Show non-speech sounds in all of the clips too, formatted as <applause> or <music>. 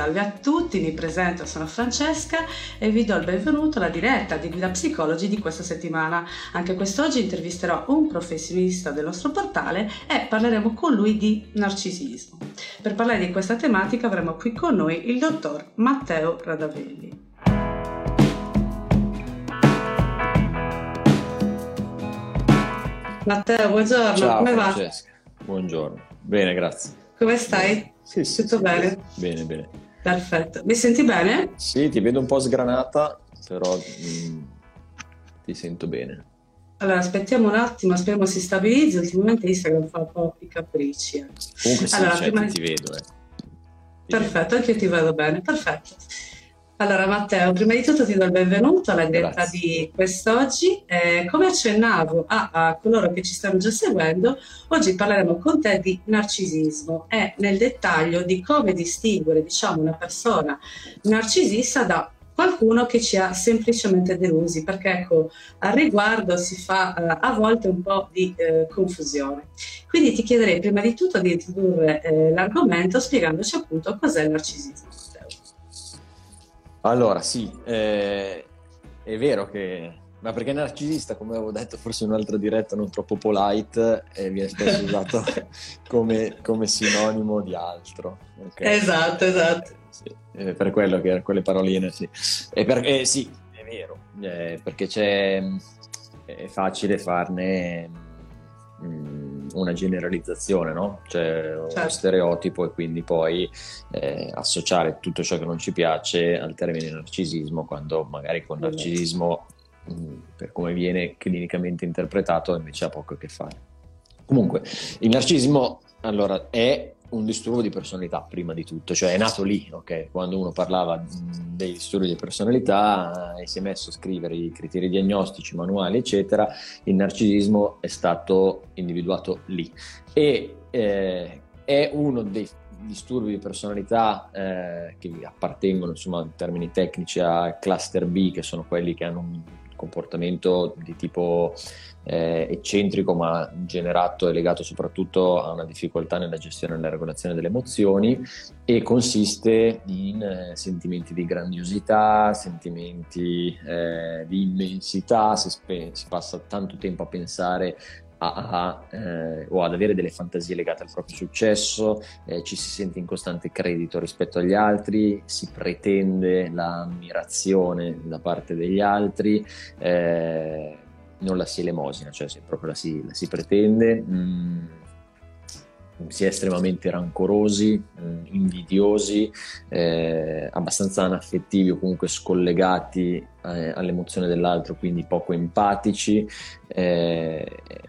Salve a tutti, mi presento, sono Francesca e vi do il benvenuto alla diretta di Guida Psicologi di questa settimana. Anche quest'oggi intervisterò un professionista del nostro portale e parleremo con lui di narcisismo. Per parlare di questa tematica avremo qui con noi il dottor Matteo Radavelli. Matteo, buongiorno, Ciao, come va? Francesca. Buongiorno, bene, grazie. Come stai? Sì, sì, Tutto sì, bene? Bene, bene. Perfetto. Mi senti bene? Sì, ti vedo un po' sgranata, però mm, ti sento bene. Allora, aspettiamo un attimo, speriamo si stabilizzi. Ultimamente Instagram fa un po' i capricci. eh. Comunque sì, Allora, cioè, prima ti, vedo. Eh. Perfetto, anche io ti vedo bene. Perfetto. Allora, Matteo, prima di tutto ti do il benvenuto alla diretta di quest'oggi. Eh, come accennavo a, a coloro che ci stanno già seguendo, oggi parleremo con te di narcisismo e nel dettaglio di come distinguere, diciamo, una persona narcisista da qualcuno che ci ha semplicemente delusi, perché ecco, al riguardo si fa eh, a volte un po' di eh, confusione. Quindi ti chiederei prima di tutto di introdurre eh, l'argomento spiegandoci appunto cos'è il narcisismo. Allora, sì, eh, è vero che... Ma perché narcisista, come avevo detto forse in un'altra diretta non troppo polite, eh, viene spesso usato <laughs> come, come sinonimo di altro. ok? Esatto, esatto. Sì, eh, per quello che quelle paroline, sì. E perché sì, è vero, eh, perché c'è, è facile farne mm, una generalizzazione, no? Uno Certo. stereotipo e quindi poi eh, associare tutto ciò che non ci piace al termine narcisismo, quando magari con narcisismo, mm, per come viene clinicamente interpretato, invece ha poco a che fare. Comunque, il narcisismo allora è un disturbo di personalità prima di tutto, cioè è nato lì, ok? Quando uno parlava dei disturbi di personalità eh, e si è messo a scrivere i criteri diagnostici, manuali, eccetera, il narcisismo è stato individuato lì e eh, è uno dei disturbi di personalità eh, che appartengono insomma in termini tecnici a cluster B, che sono quelli che hanno un comportamento di tipo eh, eccentrico ma generato e legato soprattutto a una difficoltà nella gestione e nella regolazione delle emozioni e consiste in eh, sentimenti di grandiosità, sentimenti eh, di immensità, si, spe- si passa tanto tempo a pensare a, eh, o ad avere delle fantasie legate al proprio successo, eh, ci si sente in costante credito rispetto agli altri, si pretende l'ammirazione da parte degli altri, eh, non la si elemosina, cioè se proprio la si, la si pretende. mm, si è estremamente rancorosi, mm, invidiosi, eh, abbastanza anaffettivi o comunque scollegati eh, all'emozione dell'altro, quindi poco empatici. Eh,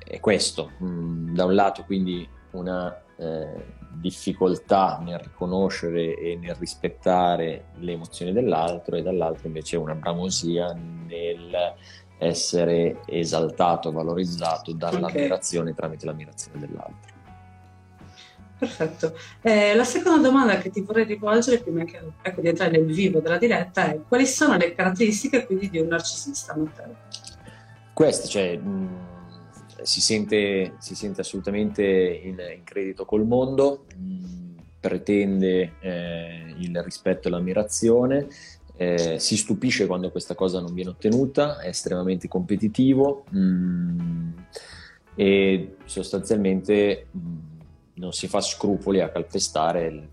è questo, mm, da un lato quindi una eh, difficoltà nel riconoscere e nel rispettare le emozioni dell'altro e dall'altro invece una bramosia nel essere esaltato, valorizzato dall'ammirazione tramite l'ammirazione dell'altro. Perfetto. Eh, la seconda domanda che ti vorrei rivolgere prima che, ecco, di entrare nel vivo della diretta è quali sono le caratteristiche quindi di un narcisista, Matteo? Questi, cioè, mh, si, sente, si sente assolutamente in, in credito col mondo, mh, pretende eh, il rispetto e l'ammirazione, eh, si stupisce quando questa cosa non viene ottenuta, è estremamente competitivo mh, e sostanzialmente non si fa scrupoli a calpestare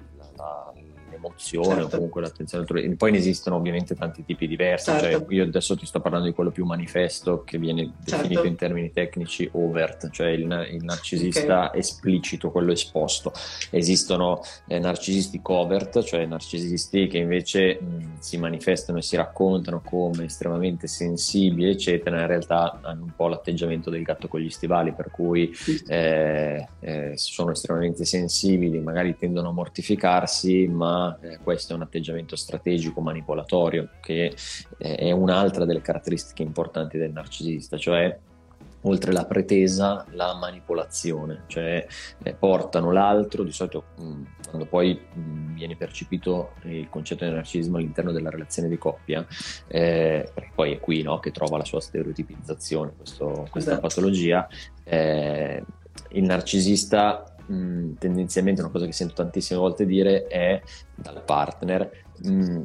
l'emozione Certo. o comunque l'attenzione altrui. Poi ne esistono ovviamente tanti tipi diversi, Certo. cioè, io adesso ti sto parlando di quello più manifesto che viene definito Certo. in termini tecnici overt, cioè il, il narcisista esplicito, quello esposto. Esistono eh, narcisisti covert, cioè narcisisti che invece mh, si manifestano e si raccontano come estremamente sensibili, eccetera, in realtà hanno un po' l'atteggiamento del gatto con gli stivali, per cui eh, eh, sono estremamente sensibili, magari tendono a mortificarsi, ma eh, questo è un atteggiamento strategico manipolatorio che eh, è un'altra delle caratteristiche importanti del narcisista, cioè oltre la pretesa, la manipolazione, cioè eh, portano l'altro, di solito mh, mm, quando poi mh, mm, viene percepito il concetto di narcisismo all'interno della relazione di coppia, eh, perché poi è qui no, che trova la sua stereotipizzazione, questo, questa esatto. patologia, eh, il narcisista mh, mm, tendenzialmente una cosa che sento tantissime volte dire è dal partner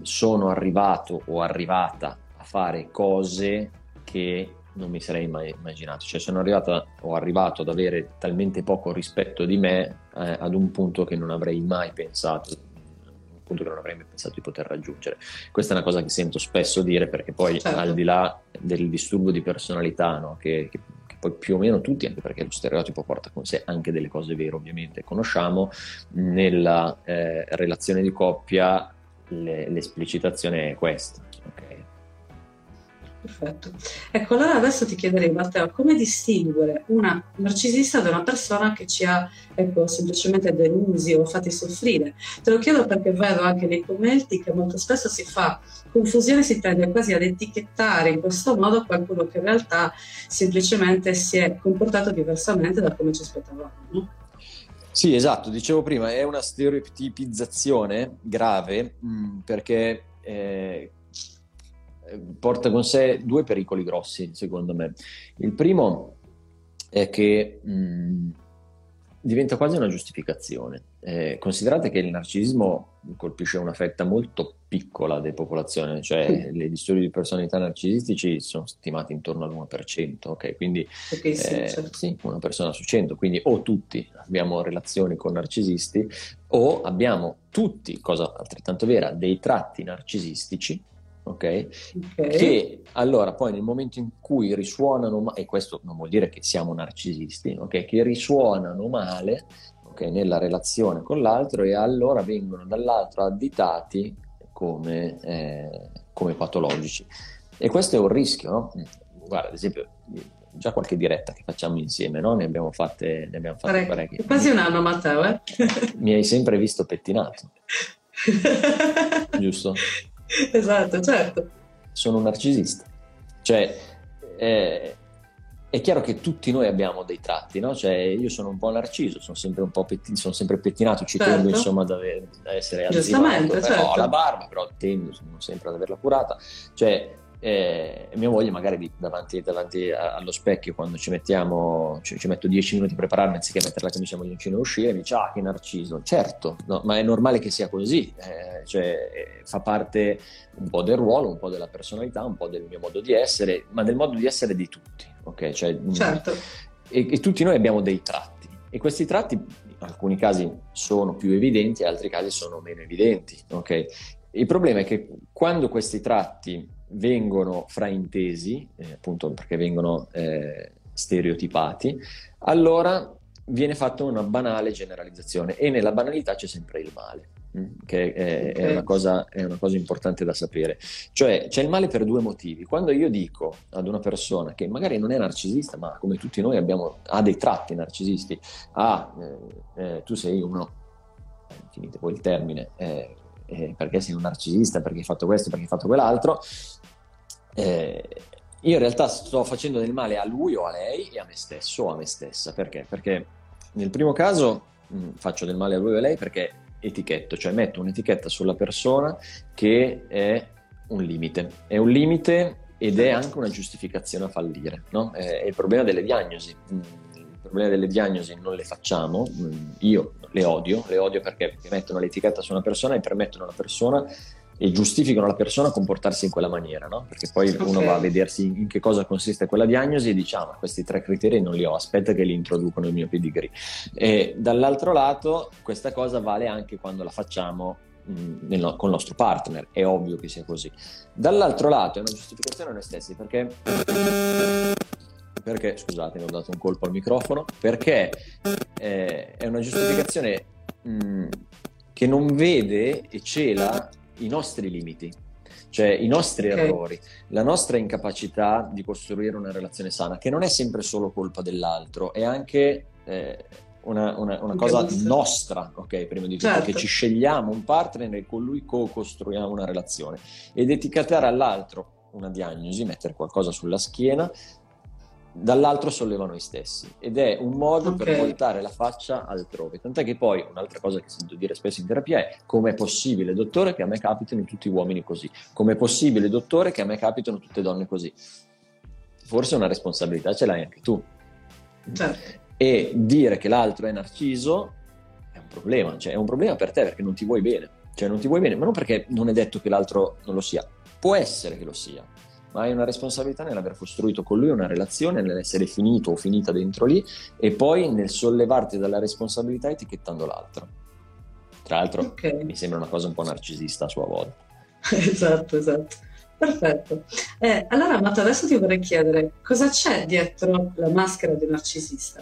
sono arrivato o arrivata a fare cose che non mi sarei mai immaginato. Cioè, sono arrivato, ho arrivato ad avere talmente poco rispetto di me eh, ad un punto che non avrei mai pensato, un punto che non avrei mai pensato di poter raggiungere. Questa è una cosa che sento spesso dire perché poi certo. al di là del disturbo di personalità, no, che, che, poi più o meno tutti, anche perché lo stereotipo porta con sé anche delle cose vere, ovviamente conosciamo, nella eh, relazione di coppia le, l'esplicitazione è questa. Okay? Perfetto. Ecco, allora adesso ti chiederei, Matteo, come distinguere una narcisista da una persona che ci ha ecco, semplicemente delusi o fatti soffrire? Te lo chiedo perché vedo anche nei commenti che molto spesso si fa confusione, si tende quasi ad etichettare in questo modo qualcuno che in realtà semplicemente si è comportato diversamente da come ci aspettavamo. No? Sì, esatto, dicevo prima, è una stereotipizzazione grave mh, mm, perché eh, porta con sé due pericoli grossi, secondo me. Il primo è che mh, diventa quasi una giustificazione. Eh, considerate che il narcisismo colpisce una fetta molto piccola della popolazione, cioè mm. le disturbi di personalità narcisistici sono stimati intorno all'1%, ok? Quindi okay, sì, eh, certo. sì, una persona su 100, quindi o tutti abbiamo relazioni con narcisisti o abbiamo tutti, cosa altrettanto vera, dei tratti narcisistici Okay? ok? Che allora poi nel momento in cui risuonano male, e questo non vuol dire che siamo narcisisti, ok? Che risuonano male okay, nella relazione con l'altro e allora vengono dall'altro additati come, eh, come patologici. E questo è un rischio, no? Guarda, ad esempio, già qualche diretta che facciamo insieme, no? Ne abbiamo fatte, ne abbiamo fatte parecchie. Quasi un anno, Matteo, eh? Mi hai sempre visto pettinato. <laughs> Giusto? <laughs> esatto, certo. Sono un narcisista. Cioè, eh, è chiaro che tutti noi abbiamo dei tratti, no? Cioè, io sono un po' narciso, sono sempre un po' petti- sono sempre pettinato, ci certo. tendo insomma ad, aver, ad essere Giustamente, certo. ho la barba, però tendo sempre ad averla curata. Cioè, eh, mia moglie magari davanti, davanti allo specchio quando ci mettiamo, ci, ci, metto 10 minuti a prepararmi anziché mettere la camicia maglioncino e uscire, mi dice ah che narciso, certo, no, ma è normale che sia così, eh, cioè, eh, fa parte un po' del ruolo, un po' della personalità, un po' del mio modo di essere, ma del modo di essere di tutti, ok? Cioè, mm, certo. E, e tutti noi abbiamo dei tratti e questi tratti in alcuni casi sono più evidenti, in altri casi sono meno evidenti, ok? Il problema è che quando questi tratti vengono fraintesi, eh, appunto perché vengono eh, stereotipati, allora viene fatta una banale generalizzazione e nella banalità c'è sempre il male, mm, che è, okay. è, una cosa, è, una cosa, importante da sapere. Cioè c'è il male per due motivi. Quando io dico ad una persona che magari non è narcisista, ma come tutti noi abbiamo, ha dei tratti narcisisti, ah, eh, eh tu sei uno, eh, finite poi il termine, eh, perché sei un narcisista, perché hai fatto questo, perché hai fatto quell'altro, eh, io in realtà sto facendo del male a lui o a lei e a me stesso o a me stessa. Perché? Perché nel primo caso mh, faccio del male a lui o a lei perché etichetto, cioè metto un'etichetta sulla persona che è un limite. È un limite ed è anche una giustificazione a fallire. No? È, il problema delle diagnosi. Il problema delle diagnosi non le facciamo, io le odio, le odio perché mettono l'etichetta su una persona e permettono a una persona e giustificano la persona a comportarsi in quella maniera, no? Perché poi okay. uno va a vedersi in che cosa consiste quella diagnosi e diciamo, ah, questi tre criteri non li ho, aspetta che li introducono il mio pedigree. E dall'altro lato, questa cosa vale anche quando la facciamo mh, nel, con il nostro partner, è ovvio che sia così. Dall'altro lato è una giustificazione a noi stessi, perché perché, scusate, mi ho dato un colpo al microfono, perché eh, è una giustificazione mh, che non vede e cela i nostri limiti, cioè i nostri okay. errori, la nostra incapacità di costruire una relazione sana, che non è sempre solo colpa dell'altro, è anche eh, una, una, una cosa nostra, ok? Prima di tutto, certo. che ci scegliamo un partner e con lui co-costruiamo una relazione. Ed etichettare all'altro una diagnosi, mettere qualcosa sulla schiena, dall'altro solleva noi stessi ed è un modo Ok. per voltare la faccia altrove. Tant'è che poi un'altra cosa che sento dire spesso in terapia è com'è possibile, dottore, che a me capitano tutti uomini così? Com'è possibile, dottore, che a me capitano tutte donne così? Forse una responsabilità ce l'hai anche tu. Certo. E dire che l'altro è narciso è un problema, cioè è un problema per te perché non ti vuoi bene, cioè non ti vuoi bene, ma non perché non è detto che l'altro non lo sia, può essere che lo sia, ma hai una responsabilità nell'aver costruito con lui una relazione, nell'essere finito o finita dentro lì e poi nel sollevarti dalla responsabilità etichettando l'altro. Tra l'altro Ok. mi sembra una cosa un po' narcisista a sua volta. <laughs> Esatto, esatto. Perfetto. Eh, allora, Matt, adesso ti vorrei chiedere cosa c'è dietro la maschera un narcisista?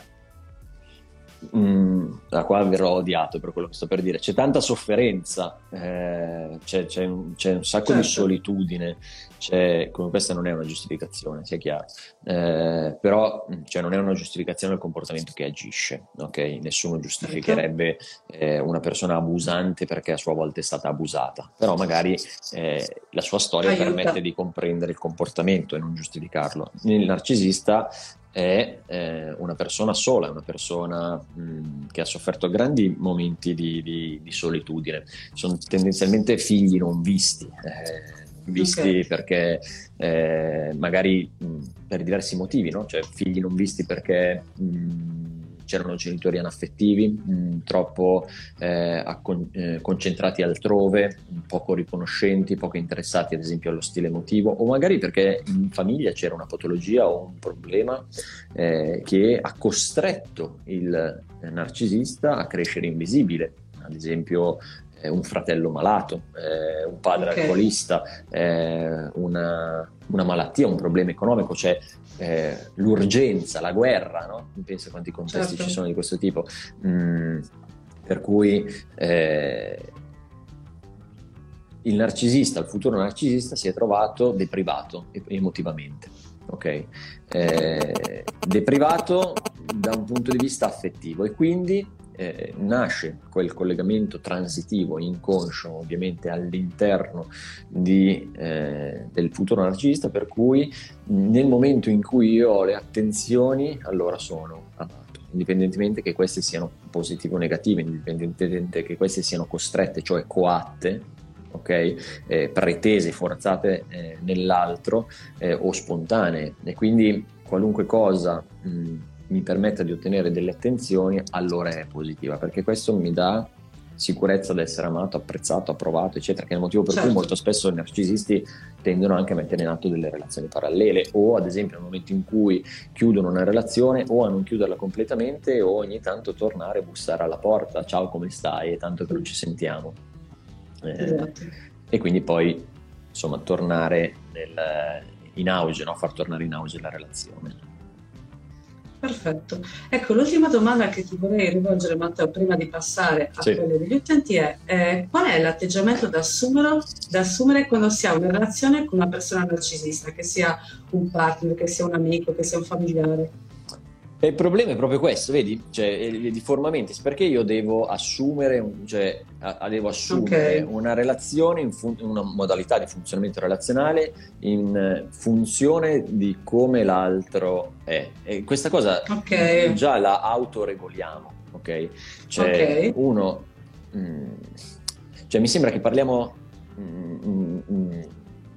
Mm, da qua verrò odiato per quello che sto per dire. C'è tanta sofferenza, eh, c'è, c'è un, c'è un sacco di Certo. solitudine. C'è, come questa non è una giustificazione, sia chiaro, Eh, però mm, cioè, non è una giustificazione del comportamento che agisce. ok? Nessuno giustificherebbe eh, una persona abusante perché a sua volta è stata abusata, però magari eh, la sua storia Aiuta. permette di comprendere il comportamento e non giustificarlo. Il narcisista è eh, una persona sola, è una persona mh, che ha sofferto grandi momenti di, di- di solitudine. Sono tendenzialmente figli non visti, eh, visti Ok. perché eh, magari mh, per diversi motivi, no? Cioè figli non visti perché mh, c'erano genitori anaffettivi, mh, troppo eh, accon- eh, concentrati altrove, poco riconoscenti, poco interessati ad esempio allo stile emotivo, o magari perché in famiglia c'era una patologia o un problema eh, che ha costretto il eh, narcisista a crescere invisibile, ad esempio eh, un fratello malato, eh, un padre Ok. alcolista, eh, una, una malattia, un problema economico, cioè eh, l'urgenza, la guerra, no? Pensa a quanti contesti Certo. ci sono di questo tipo. Mm, per cui il narcisista, il futuro narcisista si è trovato deprivato emotivamente. Ok? Eh, deprivato da un punto di vista affettivo e quindi eh, nasce quel collegamento transitivo, inconscio ovviamente all'interno di, eh, del futuro narcisista per cui nel momento in cui io ho le attenzioni allora sono amato indipendentemente che queste siano positive o negative indipendentemente che queste siano costrette cioè coatte ok? Eh, pretese forzate eh, nell'altro eh, o spontanee. E quindi qualunque cosa mh, mi permetta di ottenere delle attenzioni allora è positiva perché questo mi dà sicurezza di essere amato, apprezzato, approvato, eccetera, che è il motivo per Certo. cui molto spesso i narcisisti tendono anche a mettere in atto delle relazioni parallele o ad esempio nel momento in cui chiudono una relazione o a non chiuderla completamente o ogni tanto tornare a bussare alla porta, ciao come stai, è tanto che non ci sentiamo. Eh, Esatto. e quindi poi insomma tornare nel- in auge, no? far tornare in auge la relazione. Perfetto. Ecco, l'ultima domanda che ti vorrei rivolgere, Matteo, prima di passare a Sì. quelle degli utenti è eh, qual è l'atteggiamento da assumere, da assumere quando si ha una relazione con una persona narcisista, che sia un partner, che sia un amico, che sia un familiare? E il problema è proprio questo, vedi? Cioè, i deformamenti, perché io devo assumere, cioè, a- devo assumere Ok. una relazione, in fun- una modalità di funzionamento relazionale in eh, funzione di come l'altro è. E questa cosa Ok. già la autoregoliamo, ok? Cioè, Ok. uno, mm, cioè mi sembra che parliamo mm, mm, mm,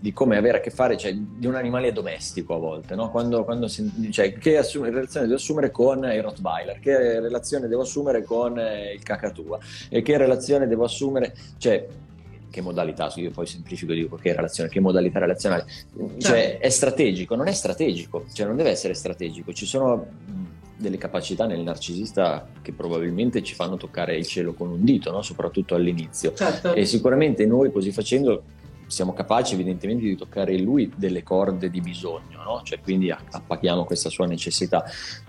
di come avere a che fare, cioè di un animale domestico a volte, no? Quando, quando si, cioè, che assume- relazione devo assumere con il Rottweiler, che relazione devo assumere con eh, il cacatua e che relazione devo assumere, cioè che modalità, io poi semplifico e dico che relazione, che modalità relazionale, cioè è strategico, non è strategico, cioè non deve essere strategico, ci sono delle capacità nel narcisista che probabilmente ci fanno toccare il cielo con un dito, no? soprattutto all'inizio. Certo. E sicuramente noi così facendo siamo capaci evidentemente di toccare in lui delle corde di bisogno, no? cioè quindi appaghiamo questa sua necessità.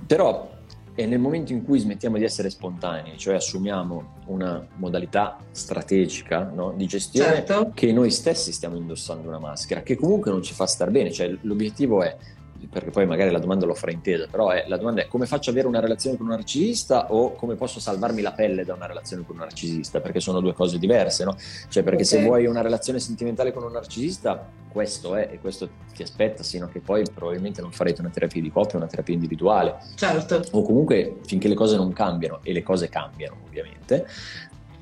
Però è nel momento in cui smettiamo di essere spontanei, cioè assumiamo una modalità strategica no? di gestione, Certo. che noi stessi stiamo indossando una maschera, che comunque non ci fa star bene, cioè l'obiettivo è perché poi magari la domanda l'ho fraintesa, però è, la domanda è come faccio ad avere una relazione con un narcisista o come posso salvarmi la pelle da una relazione con un narcisista, perché sono due cose diverse, no? Cioè perché okay. se vuoi una relazione sentimentale con un narcisista, questo è e questo ti aspetta, sino che poi probabilmente non farete una terapia di coppia, una terapia individuale. Certo. O comunque finché le cose non cambiano, e le cose cambiano ovviamente,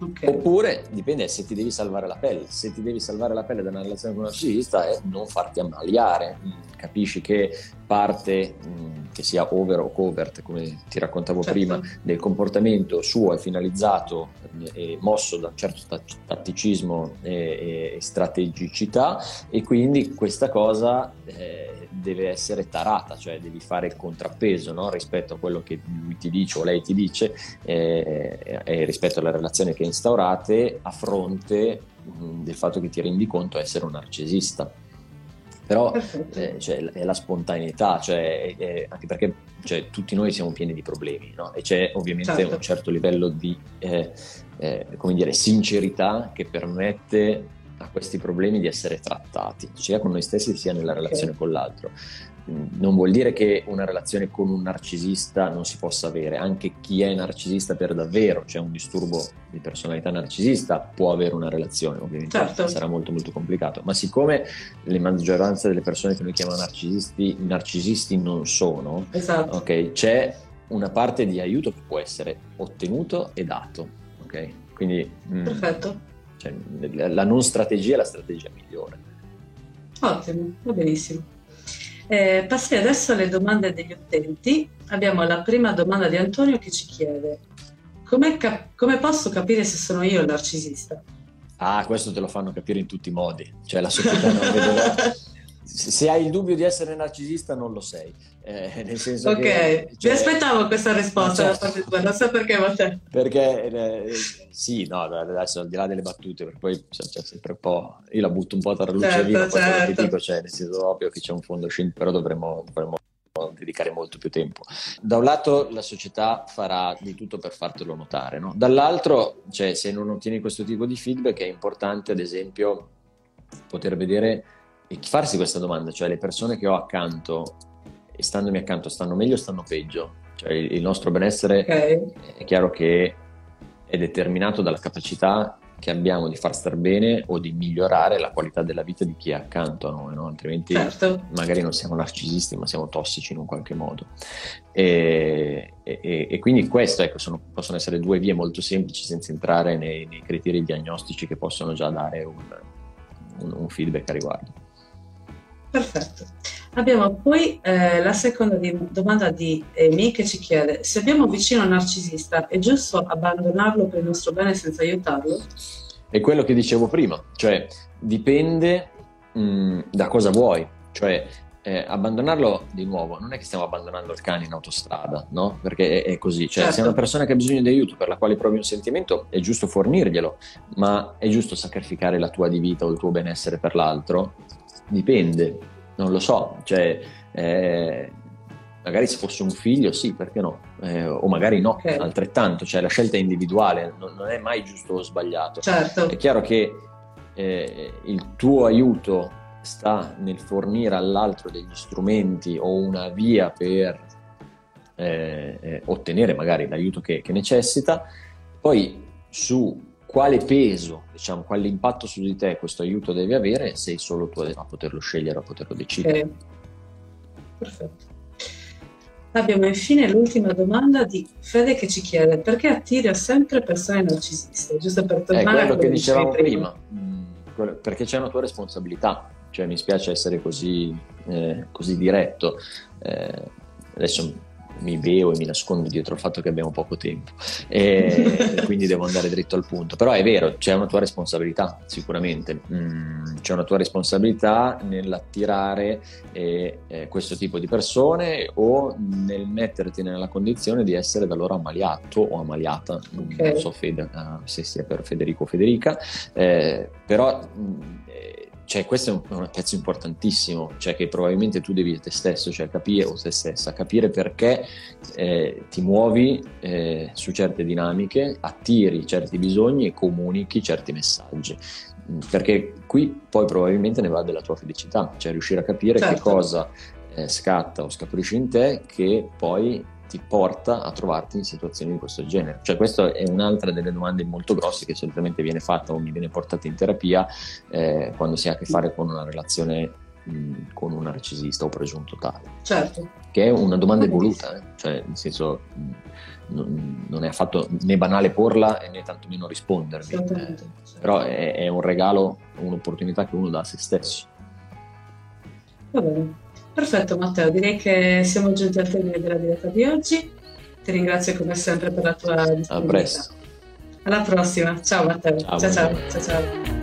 Okay. Oppure dipende se ti devi salvare la pelle. Se ti devi salvare la pelle da una relazione con un narcisista è non farti ammaliare. Mm, capisci che parte, mm, che sia over o covert, come ti raccontavo certo. prima, del comportamento suo è finalizzato e mosso da un certo tatticismo e, e strategicità e quindi questa cosa eh, deve essere tarata, cioè devi fare il contrappeso no? rispetto a quello che lui ti dice o lei ti dice eh, e rispetto alla relazione che instaurate a fronte mh, del fatto che ti rendi conto essere un narcisista però eh, cioè, è la spontaneità, cioè, è, anche perché cioè, tutti noi siamo pieni di problemi no? e c'è ovviamente certo. un certo livello di eh, eh, come dire, sincerità che permette a questi problemi di essere trattati, sia con noi stessi sia nella relazione okay. con l'altro non vuol dire che una relazione con un narcisista non si possa avere, anche chi è narcisista per davvero, cioè un disturbo di personalità narcisista, può avere una relazione, ovviamente certo. sarà molto molto complicato, ma siccome la maggioranza delle persone che noi chiamiamo narcisisti, narcisisti non sono, esatto. okay, c'è una parte di aiuto che può essere ottenuto e dato, ok? Quindi mm, Perfetto. Cioè, la non strategia è la strategia migliore. Ottimo, va benissimo. Eh, passi adesso alle domande degli utenti. Abbiamo la prima domanda di Antonio che ci chiede: cap- come posso capire se sono io il narcisista? Ah, questo te lo fanno capire in tutti i modi. Cioè, la società non vede <laughs> se hai il dubbio di essere narcisista non lo sei eh, nel senso ok che, cioè, mi aspettavo questa risposta parte tua non so perché ma te perché eh, sì no adesso al di là delle battute perché poi c'è, c'è sempre un po' io la butto un po' tra luce certo, e vino certo. dico cioè nel senso ovvio che c'è un fondo scientifico però dovremmo, dovremmo dedicare molto più tempo. Da un lato la società farà di tutto per fartelo notare, no? dall'altro cioè, se non ottieni questo tipo di feedback è importante ad esempio poter vedere farsi questa domanda, cioè le persone che ho accanto e standomi accanto stanno meglio o stanno peggio? Cioè il nostro benessere okay. è chiaro che è determinato dalla capacità che abbiamo di far star bene o di migliorare la qualità della vita di chi è accanto a noi, no? altrimenti certo. magari non siamo narcisisti ma siamo tossici in un qualche modo. E, e, e quindi queste ecco, sono, possono essere due vie molto semplici senza entrare nei, nei criteri diagnostici che possono già dare un, un, un feedback a riguardo. Perfetto. Abbiamo poi eh, la seconda di, domanda di Amy che ci chiede se abbiamo vicino un narcisista è giusto abbandonarlo per il nostro bene senza aiutarlo? È quello che dicevo prima, cioè dipende mh, mm, da cosa vuoi, cioè eh, abbandonarlo di nuovo non è che stiamo abbandonando il cane in autostrada, no? Perché è, è così, cioè certo. se è una persona che ha bisogno di aiuto per la quale provi un sentimento è giusto fornirglielo, ma è giusto sacrificare la tua di vita o il tuo benessere per l'altro? Dipende, non lo so, cioè, eh, magari se fosse un figlio sì, perché no? Eh, o magari no, okay. altrettanto, cioè la scelta è individuale, non, non, è mai giusto o sbagliato. Certo. È chiaro che eh, il tuo aiuto sta nel fornire all'altro degli strumenti o una via per eh, eh, ottenere magari l'aiuto che, che necessita, poi su quale peso, diciamo, quale impatto su di te questo aiuto deve avere, sei solo tu a poterlo scegliere, a poterlo decidere. Okay. Perfetto. Abbiamo infine l'ultima domanda di Fede che ci chiede perché attiri sempre persone narcisiste, giusto per tornare a quello che dicevamo prima, prima. Mm, perché c'è una tua responsabilità, cioè mi spiace essere così, eh, così diretto, eh, adesso mi beo e mi nascondo dietro il fatto che abbiamo poco tempo. E <laughs> quindi devo andare dritto al punto. Però è vero c'è una tua responsabilità sicuramente. Mm, c'è una tua responsabilità nell'attirare eh, eh, questo tipo di persone o nel metterti nella condizione di essere da loro ammaliato o ammaliata. Okay. non so Fede, uh, se sia per Federico o Federica. Eh, però mh, mm, cioè, questo è un, pezzo importantissimo, cioè che probabilmente tu devi te stesso, cioè capire, o te stessa, capire perché eh, ti muovi eh, su certe dinamiche, attiri certi bisogni e comunichi certi messaggi. Perché qui poi probabilmente ne va della tua felicità, cioè riuscire a capire certo. che cosa eh, scatta o scaturisce in te che poi ti porta a trovarti in situazioni di questo genere. Cioè questa è un'altra delle domande molto grosse che solitamente viene fatta o mi viene portata in terapia eh, quando si ha a che fare con una relazione mh, con un narcisista o presunto tale. Certo. Che è una domanda evoluta, eh? cioè nel senso mh, non, non, è affatto né banale porla né tantomeno rispondervi, eh, certo. però è, è un regalo, un'opportunità che uno dà a se stesso. Va bene. Perfetto Matteo, direi che siamo giunti al termine della diretta di oggi. Ti ringrazio come sempre per la tua disponibilità. A presto. Alla prossima. Ciao Matteo. ciao. ciao. ciao. ciao, ciao.